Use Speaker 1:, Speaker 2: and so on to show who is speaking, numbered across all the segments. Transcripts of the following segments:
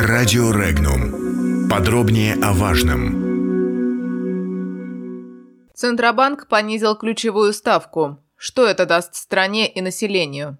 Speaker 1: Радио Регнум. Подробнее о важном.
Speaker 2: Центробанк понизил ключевую ставку. Что это даст стране и населению?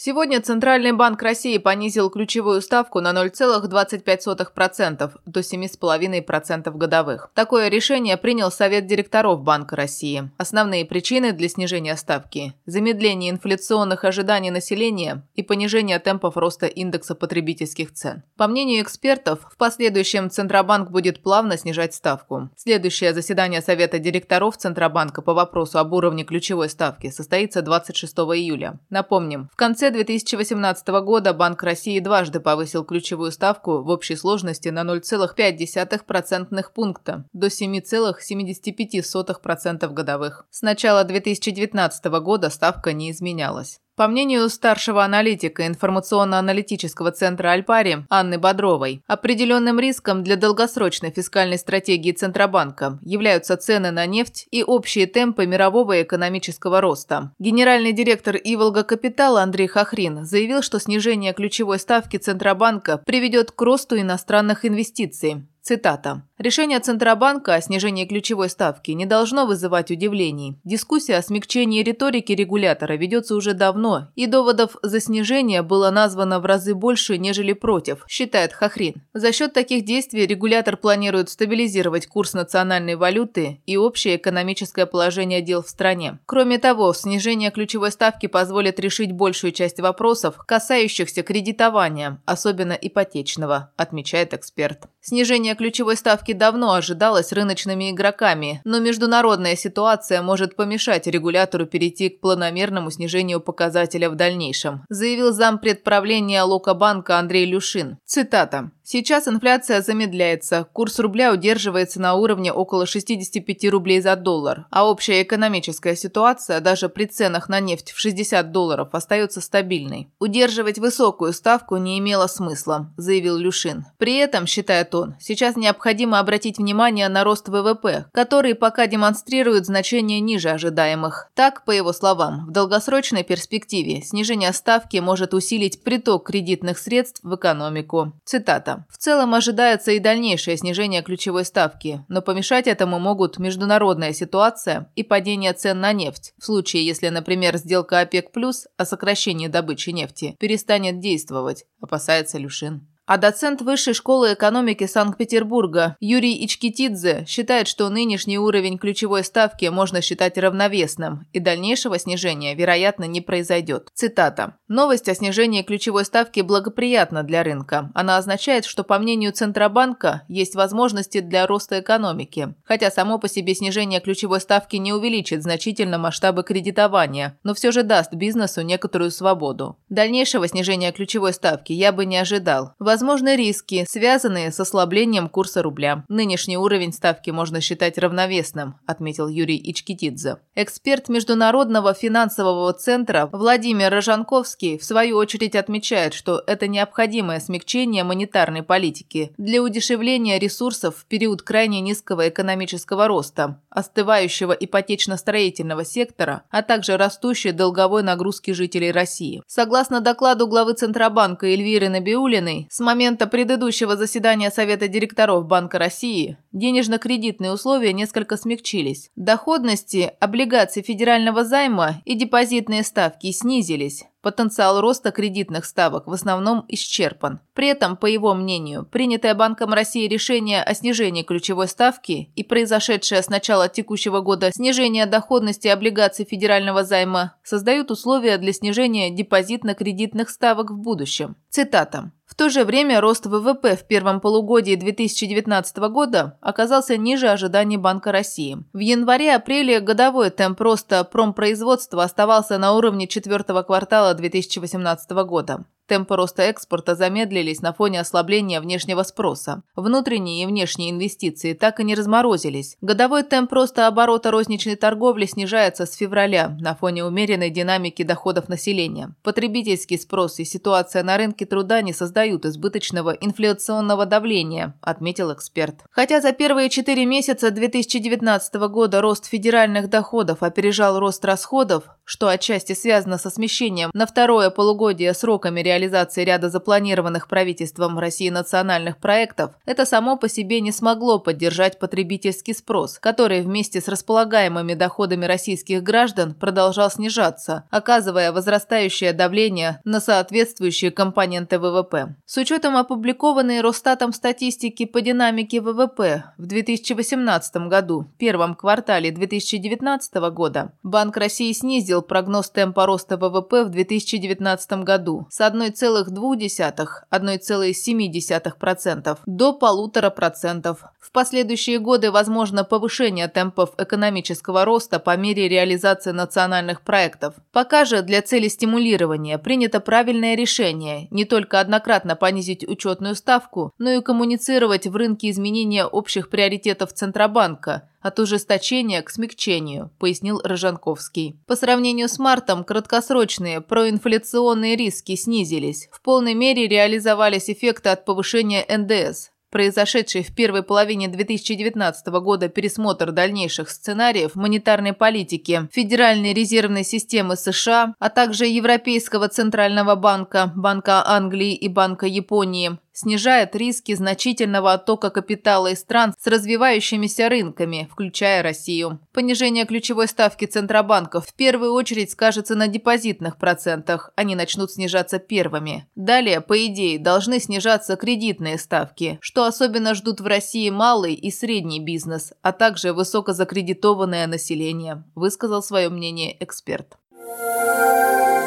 Speaker 2: Сегодня Центральный банк России понизил ключевую ставку на 0,25% до 7,5% годовых. Такое решение принял Совет директоров Банка России. Основные причины для снижения ставки – замедление инфляционных ожиданий населения и понижение темпов роста индекса потребительских цен. По мнению экспертов, в последующем Центробанк будет плавно снижать ставку. Следующее заседание Совета директоров Центробанка по вопросу об уровне ключевой ставки состоится 26 июля. Напомним, в конце 2018 года Банк России дважды повысил ключевую ставку в общей сложности на 0,5% пункта до 7,75% годовых. С начала 2019 года ставка не изменялась. По мнению старшего аналитика информационно-аналитического центра «Альпари» Анны Бодровой, определенным риском для долгосрочной фискальной стратегии Центробанка являются цены на нефть и общие темпы мирового экономического роста. Генеральный директор Иволга Капитала Андрей Хохрин заявил, что снижение ключевой ставки Центробанка приведет к росту иностранных инвестиций. Цитата. Решение Центробанка о снижении ключевой ставки не должно вызывать удивлений. Дискуссия о смягчении риторики регулятора ведется уже давно, и доводов за снижение было названо в разы больше, нежели против, считает Хохрин. За счет таких действий регулятор планирует стабилизировать курс национальной валюты и общее экономическое положение дел в стране. Кроме того, снижение ключевой ставки позволит решить большую часть вопросов, касающихся кредитования, особенно ипотечного, отмечает эксперт. Снижение ключевой ставки давно ожидалось рыночными игроками, но международная ситуация может помешать регулятору перейти к планомерному снижению показателя в дальнейшем, заявил зампред правления Локобанка Андрей Люшин. Цитата. Сейчас инфляция замедляется, курс рубля удерживается на уровне около 65 рублей за доллар, а общая экономическая ситуация даже при ценах на нефть в 60 долларов остается стабильной. Удерживать высокую ставку не имело смысла, заявил Люшин. При этом, считает он, сейчас необходимо обратить внимание на рост ВВП, который пока демонстрирует значение ниже ожидаемых. Так, по его словам, в долгосрочной перспективе снижение ставки может усилить приток кредитных средств в экономику. Цитата. В целом ожидается и дальнейшее снижение ключевой ставки, но помешать этому могут международная ситуация и падение цен на нефть, в случае, если, например, сделка ОПЕК+, о сокращении добычи нефти, перестанет действовать, опасается Люшин. А доцент Высшей школы экономики Санкт-Петербурга Юрий Ичкитидзе считает, что нынешний уровень ключевой ставки можно считать равновесным, и дальнейшего снижения, вероятно, не произойдет. Цитата. «Новость о снижении ключевой ставки благоприятна для рынка. Она означает, что, по мнению Центробанка, есть возможности для роста экономики. Хотя само по себе снижение ключевой ставки не увеличит значительно масштабы кредитования, но все же даст бизнесу некоторую свободу. Дальнейшего снижения ключевой ставки я бы не ожидал. Возможны риски, связанные с ослаблением курса рубля. Нынешний уровень ставки можно считать равновесным, отметил Юрий Ичкитидзе. Эксперт Международного финансового центра Владимир Рожанковский в свою очередь отмечает, что это необходимое смягчение монетарной политики для удешевления ресурсов в период крайне низкого экономического роста, остывающего ипотечно-строительного сектора, а также растущей долговой нагрузки жителей России. Согласно докладу главы Центробанка Эльвиры Набиулиной, с момента предыдущего заседания Совета директоров Банка России денежно-кредитные условия несколько смягчились. Доходности, облигаций федерального займа и депозитные ставки снизились. Потенциал роста кредитных ставок в основном исчерпан. При этом, по его мнению, принятое Банком России решение о снижении ключевой ставки и произошедшее с начала текущего года снижение доходности облигаций федерального займа создают условия для снижения депозитно-кредитных ставок в будущем. Цитата. В то же время рост ВВП в первом полугодии 2019 года оказался ниже ожиданий Банка России. В январе-апреле годовой темп роста промпроизводства оставался на уровне четвертого квартала 2018 года. Темпы роста экспорта замедлились на фоне ослабления внешнего спроса. Внутренние и внешние инвестиции так и не разморозились. Годовой темп роста оборота розничной торговли снижается с февраля на фоне умеренной динамики доходов населения. Потребительский спрос и ситуация на рынке труда не создают избыточного инфляционного давления, отметил эксперт. Хотя за первые четыре месяца 2019 года рост федеральных доходов опережал рост расходов, что отчасти связано со смещением на второе полугодие сроками реализации реализации ряда запланированных правительством России национальных проектов, это само по себе не смогло поддержать потребительский спрос, который вместе с располагаемыми доходами российских граждан продолжал снижаться, оказывая возрастающее давление на соответствующие компоненты ВВП. С учетом опубликованной Росстатом статистики по динамике ВВП в 2018 году, первом квартале 2019 года, Банк России снизил прогноз темпа роста ВВП в 2019 году с 1 1,2-1,7% до 1,5%. В последующие годы возможно повышение темпов экономического роста по мере реализации национальных проектов. Пока же для цели стимулирования принято правильное решение не только однократно понизить учетную ставку, но и коммуницировать в рынке изменения общих приоритетов Центробанка – от ужесточения к смягчению, пояснил Рожанковский. По сравнению с мартом, краткосрочные проинфляционные риски снизились. В полной мере реализовались эффекты от повышения НДС. Произошедший в первой половине 2019 года пересмотр дальнейших сценариев монетарной политики Федеральной резервной системы США, а также Европейского центрального банка, Банка Англии и Банка Японии снижает риски значительного оттока капитала из стран с развивающимися рынками, включая Россию. Понижение ключевой ставки Центробанка в первую очередь скажется на депозитных процентах, они начнут снижаться первыми. Далее, по идее, должны снижаться кредитные ставки, что особенно ждут в России малый и средний бизнес, а также высокозакредитованное население, высказал свое мнение эксперт.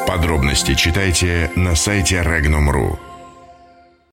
Speaker 1: Подробности читайте на сайте Regnum.ru.